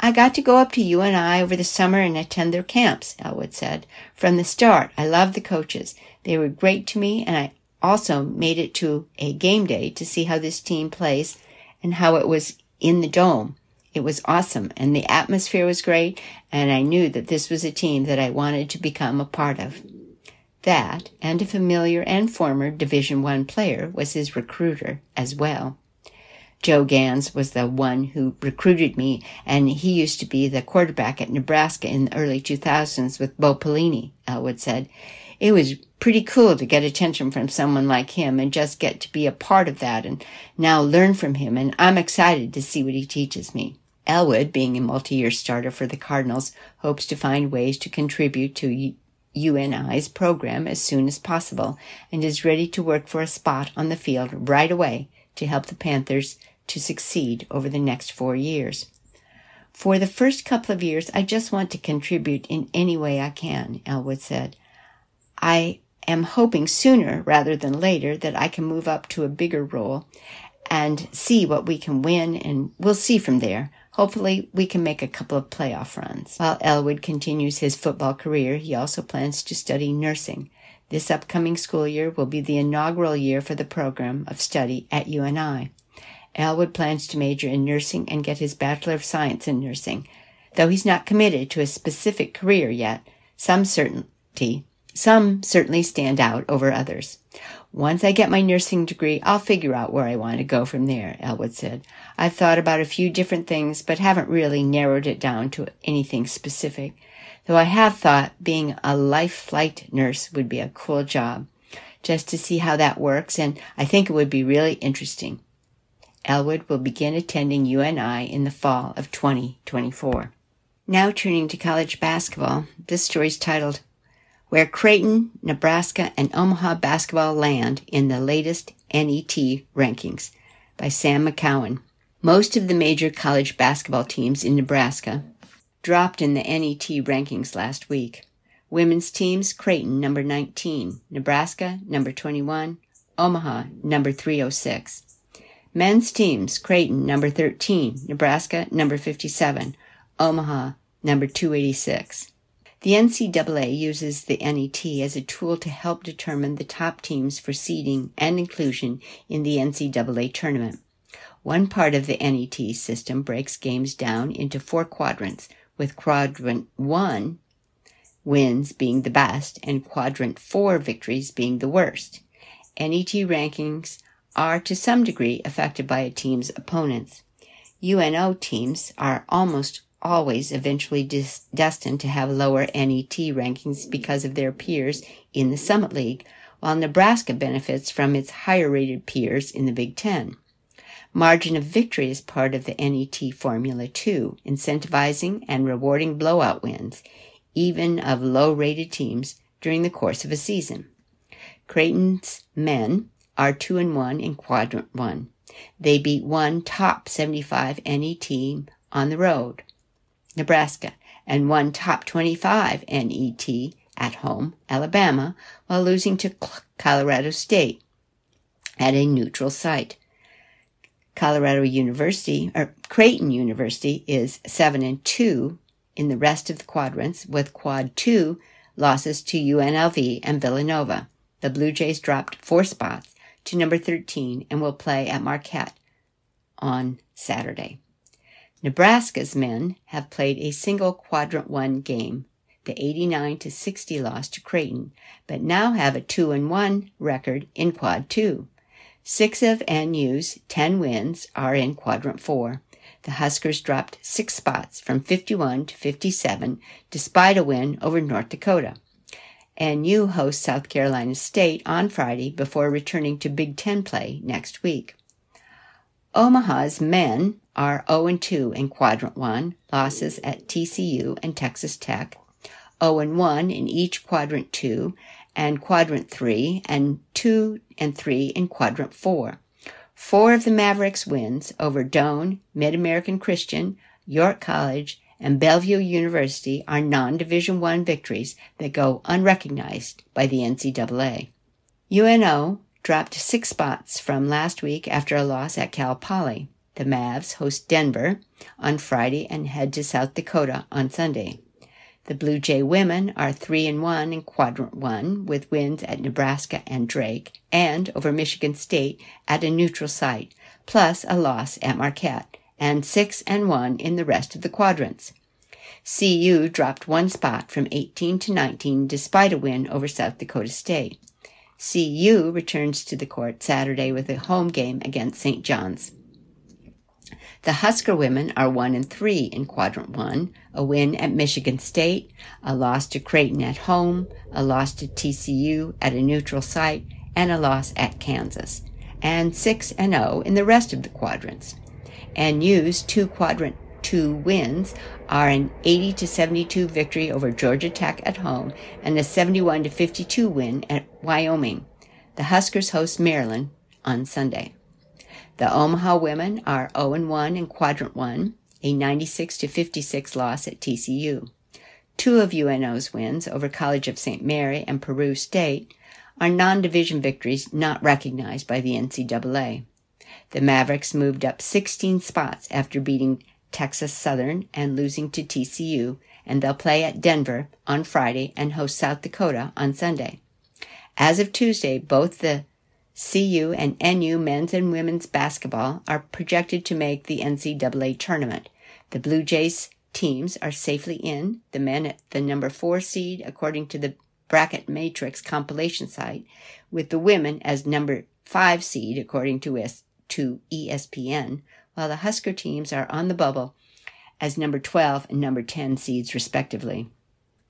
Speaker 1: I got to go up to UNI over the summer and attend their camps, Elwood said. From the start, I loved the coaches. They were great to me, and I also made it to a game day to see how this team plays and how it was in the dome. It was awesome and the atmosphere was great and I knew that this was a team that I wanted to become a part of. That and a familiar and former Division One player was his recruiter as well. Joe Ganz was the one who recruited me, and he used to be the quarterback at Nebraska in the early 2000s with Bo Pelini, Elwood said. It was pretty cool to get attention from someone like him and just get to be a part of that and now learn from him, and I'm excited to see what he teaches me. Elwood, being a multi-year starter for the Cardinals, hopes to find ways to contribute to UNI's program as soon as possible and is ready to work for a spot on the field right away to help the Panthers to succeed over the next four years. For the first couple of years, I just want to contribute in any way I can, Elwood said. I am hoping sooner rather than later that I can move up to a bigger role and see what we can win, and we'll see from there. Hopefully, we can make a couple of playoff runs. While Elwood continues his football career, he also plans to study nursing. This upcoming school year will be the inaugural year for the program of study at UNI. Elwood plans to major in nursing and get his Bachelor of Science in nursing. Though he's not committed to a specific career yet, some certainty, some certainly stand out over others. Once I get my nursing degree, I'll figure out where I want to go from there, Elwood said. I've thought about a few different things, but haven't really narrowed it down to anything specific. Though I have thought being a life flight nurse would be a cool job, just to see how that works, and I think it would be really interesting. Elwood will begin attending UNI in the fall of 2024. Now turning to college basketball, this story is titled where Creighton, Nebraska, and Omaha basketball land in the latest NET rankings by Sam McKewon. Most of the major college basketball teams in Nebraska dropped in the NET rankings last week. Women's teams Creighton number 19, Nebraska number 21, Omaha number 306. Men's teams Creighton number 13, Nebraska number 57, Omaha number 286. The NCAA uses the NET as a tool to help determine the top teams for seeding and inclusion in the NCAA tournament. One part of the NET system breaks games down into four quadrants, with quadrant one wins being the best and quadrant four victories being the worst. NET rankings are to some degree affected by a team's opponents. UNO teams are almost always eventually dis- destined to have lower NET rankings because of their peers in the Summit League, while Nebraska benefits from its higher rated peers in the Big Ten. Margin of victory is part of the NET formula too, incentivizing and rewarding blowout wins, even of low rated teams during the course of a season. Creighton's men are 2 and 1 in quadrant 1. They beat one top 75 NE team on the road, Nebraska, and one top 25 NET at home, Alabama, while losing to Colorado State at a neutral site. Colorado University or Creighton University is 7 and 2 in the rest of the quadrants with quad 2 losses to UNLV and Villanova. The Blue Jays dropped 4 spots to number 13 and will play at Marquette on Saturday. Nebraska's men have played a single quadrant 1 game, the 89 to 60 loss to Creighton, but now have a 2 and 1 record in quad 2. Six of NU's 10 wins are in quadrant 4. The Huskers dropped six spots from 51 to 57 despite a win over North Dakota. NU host South Carolina State on Friday before returning to Big Ten play next week. Omaha's men are 0 2 in Quadrant 1, losses at TCU and Texas Tech, 0 1 in each Quadrant 2, and Quadrant 3, and 2 and 3 in Quadrant 4. Four of the Mavericks wins over Doane, Mid American Christian, York College, and Bellevue University are non-Division I victories that go unrecognized by the NCAA. UNO dropped six spots from last week after a loss at Cal Poly. The Mavs host Denver on Friday and head to South Dakota on Sunday. The Blue Jay women are 3 and 1 in quadrant 1 with wins at Nebraska and Drake and over Michigan State at a neutral site, plus a loss at Marquette, and 6 and 1 in the rest of the quadrants. CU dropped one spot from 18 to 19 despite a win over South Dakota State. CU returns to the court Saturday with a home game against St. John's. The Husker women are 1 and 3 in quadrant 1, a win at Michigan State, a loss to Creighton at home, a loss to TCU at a neutral site, and a loss at Kansas, and 6 and 0 in the rest of the quadrants. NU's two quadrant 2 wins are an 80 to 72 victory over Georgia Tech at home and a 71 to 52 win at Wyoming. The Huskers host Maryland on Sunday. The Omaha women are 0-1 in Quadrant 1, a 96 to 56 loss at TCU. Two of UNO's wins over College of St. Mary and Peru State are non-division victories not recognized by the NCAA. The Mavericks moved up 16 spots after beating Texas Southern and losing to TCU, and they'll play at Denver on Friday and host South Dakota on Sunday. As of Tuesday, both the CU and NU men's and women's basketball are projected to make the NCAA tournament. The Blue Jays teams are safely in, the men at the number four seed according to the bracket matrix compilation site, with the women as number five seed according to, to ESPN, while the Husker teams are on the bubble as number 12 and number 10 seeds respectively.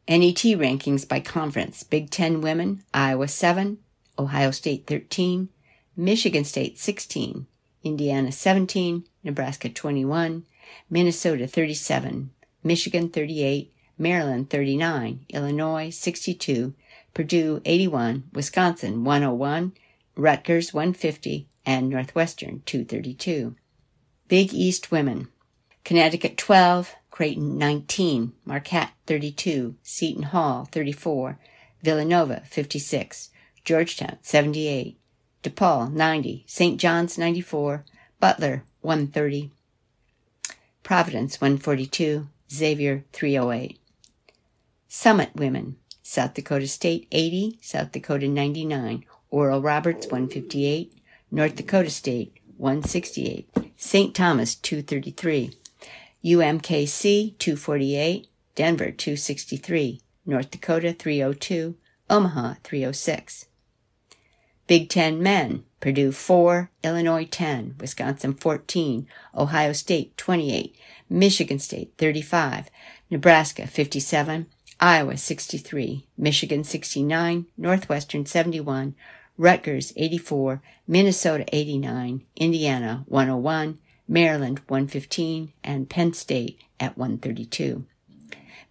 Speaker 1: NET rankings by conference Big Ten women, Iowa 7, Ohio State 13, Michigan State 16, Indiana 17, Nebraska 21, Minnesota 37, Michigan 38, Maryland 39, Illinois 62, Purdue 81, Wisconsin 101, Rutgers 150, and Northwestern 232. Big East women. Connecticut 12, Creighton 19, Marquette 32, Seton Hall 34, Villanova 56, Georgetown 78, DePaul 90, St. John's 94, Butler 130, Providence 142, Xavier 308. Summit Women, South Dakota State 80, South Dakota 99, Oral Roberts 158, North Dakota State 168, St. Thomas 233, UMKC 248, Denver 263, North Dakota 302, Omaha 306. Big Ten men, Purdue 4, Illinois 10, Wisconsin 14, Ohio State 28, Michigan State 35, Nebraska 57, Iowa 63, Michigan 69, Northwestern 71, Rutgers 84, Minnesota 89, Indiana 101, Maryland 115, and Penn State at 132.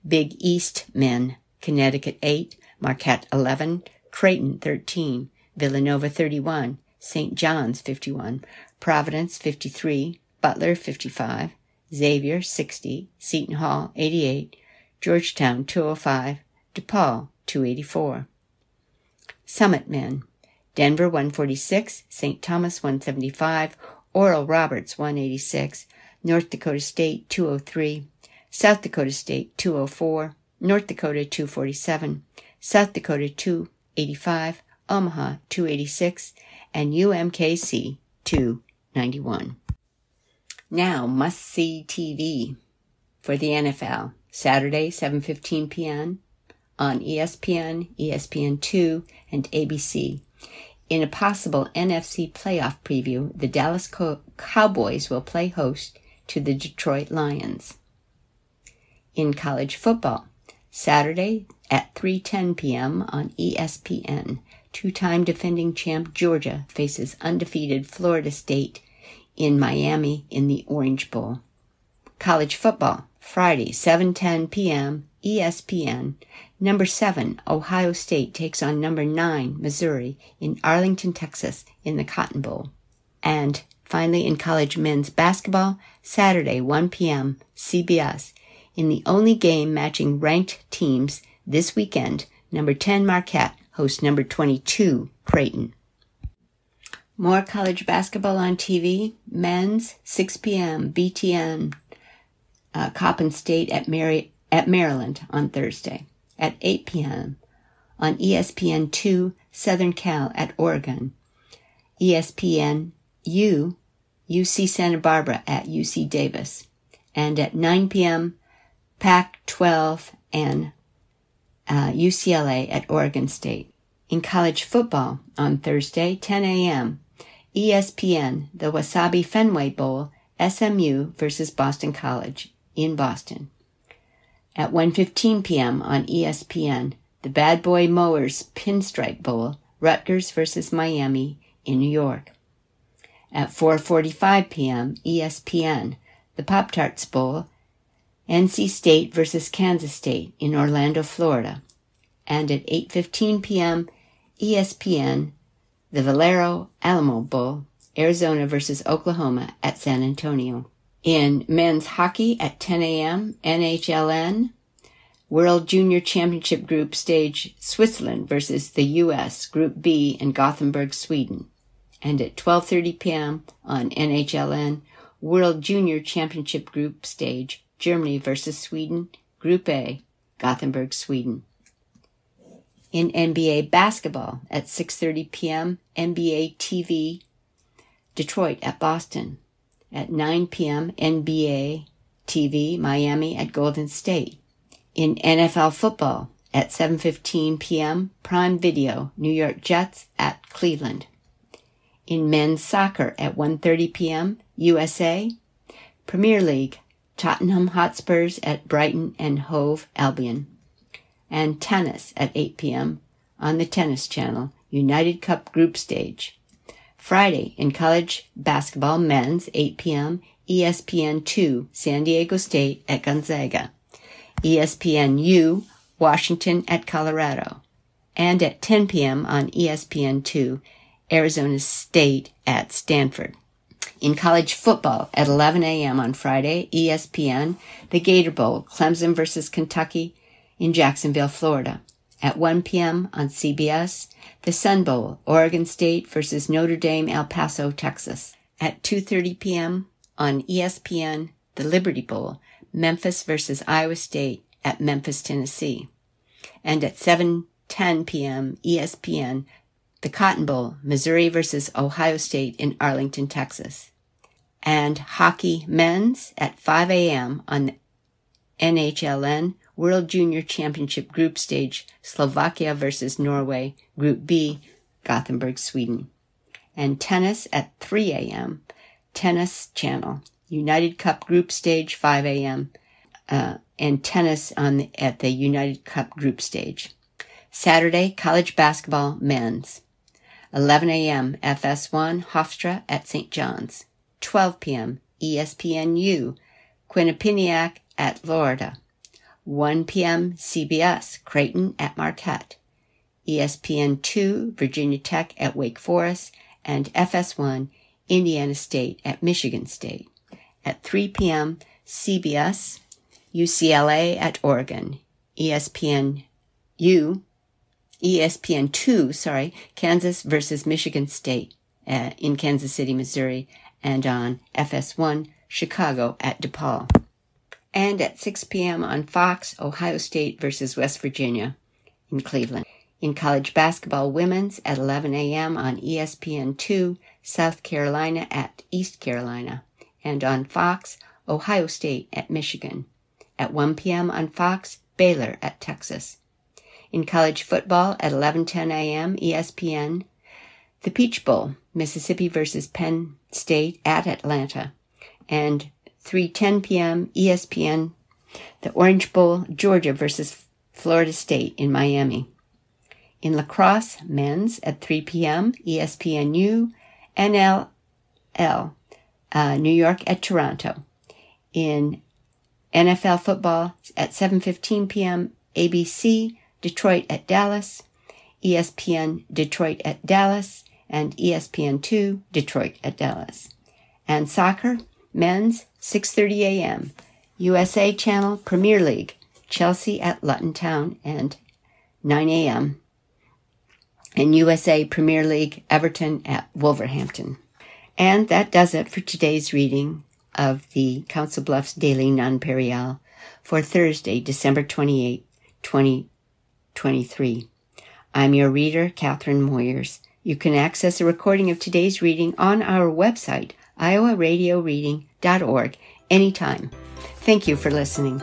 Speaker 1: Big East men, Connecticut 8, Marquette 11, Creighton 13, Villanova 31, St. John's 51, Providence 53, Butler 55, Xavier 60, Seton Hall 88, Georgetown 205, DePaul 284. Summit Men, Denver 146, St. Thomas 175, Oral Roberts 186, North Dakota State 203, South Dakota State 204, North Dakota 247, South Dakota 285, Omaha 286, and UMKC 291. Now, must see TV for the NFL, Saturday 7:15 p.m. on ESPN, ESPN2, and ABC. In a possible NFC playoff preview, the Dallas Co- Cowboys will play host to the Detroit Lions. In college football, Saturday at 3:10 p.m. on ESPN, two-time defending champ Georgia faces undefeated Florida State in Miami in the Orange Bowl. College football, Friday, 7:10 p.m. ESPN. Number 7, Ohio State takes on number 9, Missouri in Arlington, Texas in the Cotton Bowl. And finally in college men's basketball, Saturday, 1 p.m. CBS in the only game matching ranked teams this weekend, number 10 Marquette hosts number 22 Creighton. More college basketball on TV. Men's 6 p.m. BTN uh, Coppin State at, Mary, at Maryland on Thursday. At 8 p.m. on ESPN 2 Southern Cal at Oregon. ESPN U UC Santa Barbara at UC Davis. And at 9 p.m. Pac 12 and uh, UCLA at Oregon State. In college football on Thursday, 10 a.m., ESPN, the Wasabi Fenway Bowl, SMU versus Boston College in Boston. At 1:15 p.m. on ESPN, the Bad Boy Mowers Pinstripe Bowl, Rutgers versus Miami in New York. At 4:45 p.m. ESPN, the Pop Tarts Bowl, NC State versus Kansas State in Orlando, Florida. And at 8:15 p.m. ESPN, the Valero Alamo Bowl, Arizona versus Oklahoma at San Antonio. In men's hockey at 10 a.m., NHLN, World Junior Championship Group stage Switzerland versus the U.S. Group B in Gothenburg, Sweden. And at 12.30 p.m. on NHLN, World Junior Championship Group stage Germany versus Sweden, Group A, Gothenburg, Sweden in NBA basketball at 6:30 p.m. NBA TV Detroit at Boston at 9 p.m. NBA TV Miami at Golden State in NFL football at 7:15 p.m. Prime Video New York Jets at Cleveland in men's soccer at 1:30 p.m. USA Premier League Tottenham Hotspurs at Brighton and Hove Albion and tennis at 8 p.m. on the Tennis Channel, United Cup Group Stage. Friday in college basketball men's 8 p.m. ESPN 2 San Diego State at Gonzaga. ESPN U Washington at Colorado. and at 10 p.m. on ESPN2, Arizona State at Stanford. In college football at 11 a.m. on Friday, ESPN, the Gator Bowl, Clemson versus Kentucky in Jacksonville, Florida. At 1 p.m. on CBS, the Sun Bowl, Oregon State versus Notre Dame, El Paso, Texas. At 2.30 p.m. on ESPN, the Liberty Bowl, Memphis versus Iowa State at Memphis, Tennessee. And at 7.10 p.m. ESPN, the Cotton Bowl, Missouri versus Ohio State in Arlington, Texas and hockey men's at 5 a.m. on NHLN World Junior Championship Group Stage, Slovakia versus Norway, Group B, Gothenburg, Sweden. And tennis at 3 a.m. Tennis Channel, United Cup Group Stage, 5 a.m. Uh, and tennis on the, at the United Cup Group Stage. Saturday, college basketball men's. 11 a.m. FS1 Hofstra at St. John's. 12 p.m. ESPNU, Quinnipiac at Florida. 1 p.m. CBS, Creighton at Marquette. ESPN2, Virginia Tech at Wake Forest, and FS1, Indiana State at Michigan State. At 3 p.m., CBS, UCLA at Oregon. ESPN U, ESPN2, sorry, Kansas versus Michigan State uh, in Kansas City, Missouri, and on FS1 Chicago at DePaul. And at 6 p.m. on Fox, Ohio State versus West Virginia in Cleveland. In college basketball women's at 11 a.m. on ESPN2, South Carolina at East Carolina. And on Fox, Ohio State at Michigan. At 1 p.m. on Fox, Baylor at Texas. In college football at 11:10 a.m. ESPN, the Peach Bowl, Mississippi versus Penn State at Atlanta, and 3:10 p.m. ESPN, the Orange Bowl, Georgia versus Florida State in Miami. In lacrosse, men's at 3 p.m. ESPNU, NLL, uh, New York at Toronto. In NFL football at 7:15 p.m. ABC, Detroit at Dallas, ESPN Detroit at Dallas, and ESPN2 Detroit at Dallas. And soccer, men's 6:30 a.m. USA Channel Premier League, Chelsea at Luton Town and 9 a.m. And USA Premier League Everton at Wolverhampton. And that does it for today's reading of the Council Bluffs Daily Nonpareil for Thursday, December 28, 2023. I'm your reader, Catherine Moyers. You can access a recording of today's reading on our website, iowaradioreading.org, anytime. Thank you for listening.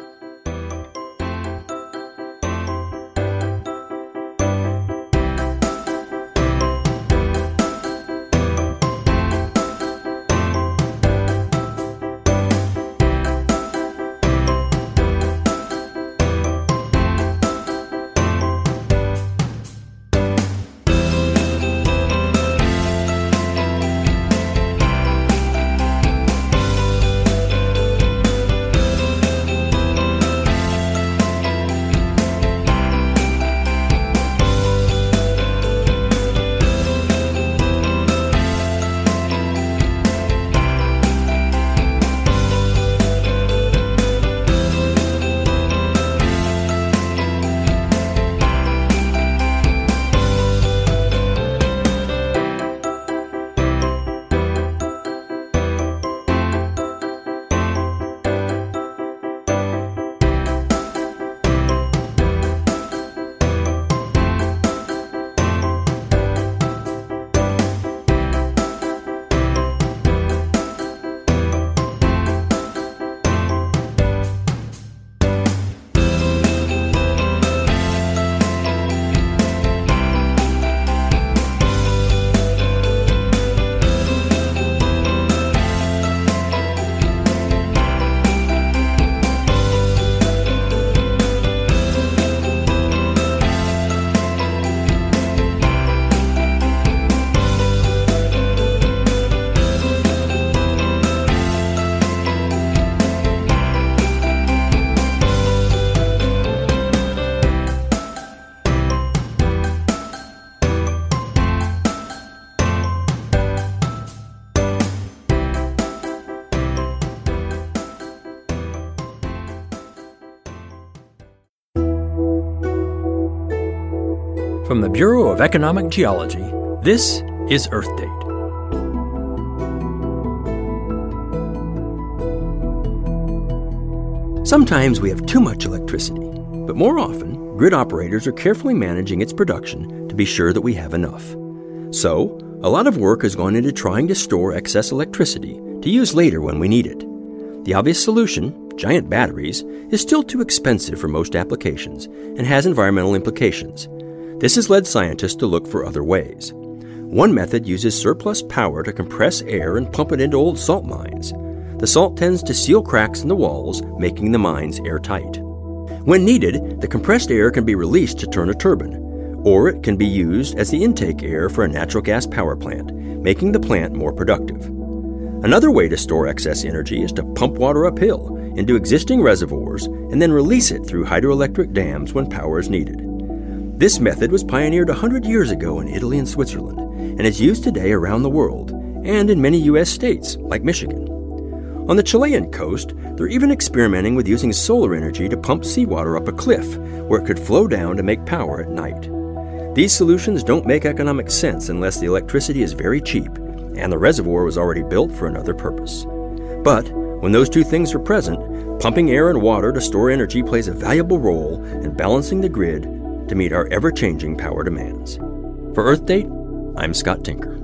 Speaker 2: Bureau of Economic Geology, this is Earth Date. Sometimes we have too much electricity, but more often, grid operators are carefully managing its production to be sure that we have enough. So, a lot of work has gone into trying to store excess electricity to use later when we need it. The obvious solution, giant batteries, is still too expensive for most applications and has environmental implications. This has led scientists to look for other ways. One method uses surplus power to compress air and pump it into old salt mines. The salt tends to seal cracks in the walls, making the mines airtight. When needed, the compressed air can be released to turn a turbine, or it can be used as the intake air for a natural gas power plant, making the plant more productive. Another way to store excess energy is to pump water uphill into existing reservoirs and then release it through hydroelectric dams when power is needed. This method was pioneered 100 years ago in Italy and Switzerland and is used today around the world and in many U.S. states, like Michigan. On the Chilean coast, they're even experimenting with using solar energy to pump seawater up a cliff where it could flow down to make power at night. These solutions don't make economic sense unless the electricity is very cheap and the reservoir was already built for another purpose. But when those two things are present, pumping air and water to store energy plays a valuable role in balancing the grid to meet our ever changing power demands. For Earth Date, I'm Scott Tinker.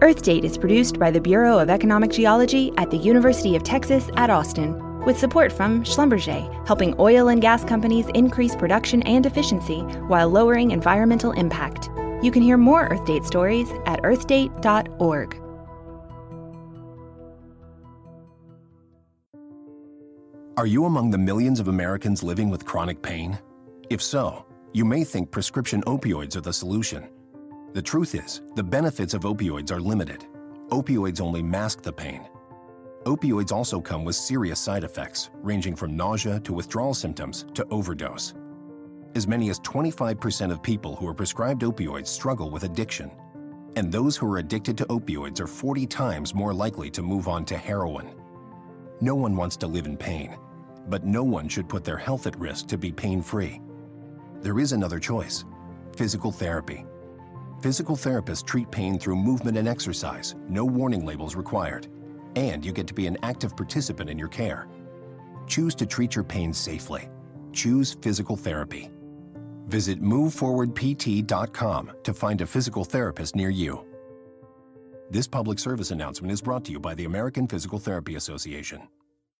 Speaker 3: Earth Date is produced by the Bureau of Economic Geology at the University of Texas at Austin, with support from Schlumberger, helping oil and gas companies increase production and efficiency while lowering environmental impact. You can hear more Earth Date stories at earthdate.org.
Speaker 4: Are you among the millions of Americans living with chronic pain? If so, you may think prescription opioids are the solution. The truth is, the benefits of opioids are limited. Opioids only mask the pain. Opioids also come with serious side effects, ranging from nausea to withdrawal symptoms to overdose. As many as 25% of people who are prescribed opioids struggle with addiction. And those who are addicted to opioids are 40 times more likely to move on to heroin. No one wants to live in pain but no one should put their health at risk to be pain free. There is another choice physical therapy. Physical therapists treat pain through movement and exercise, no warning labels required, and you get to be an active participant in your care. Choose to treat your pain safely. Choose physical therapy. Visit moveforwardpt.com to find a physical therapist near you. This public service announcement is brought to you by the American Physical Therapy Association.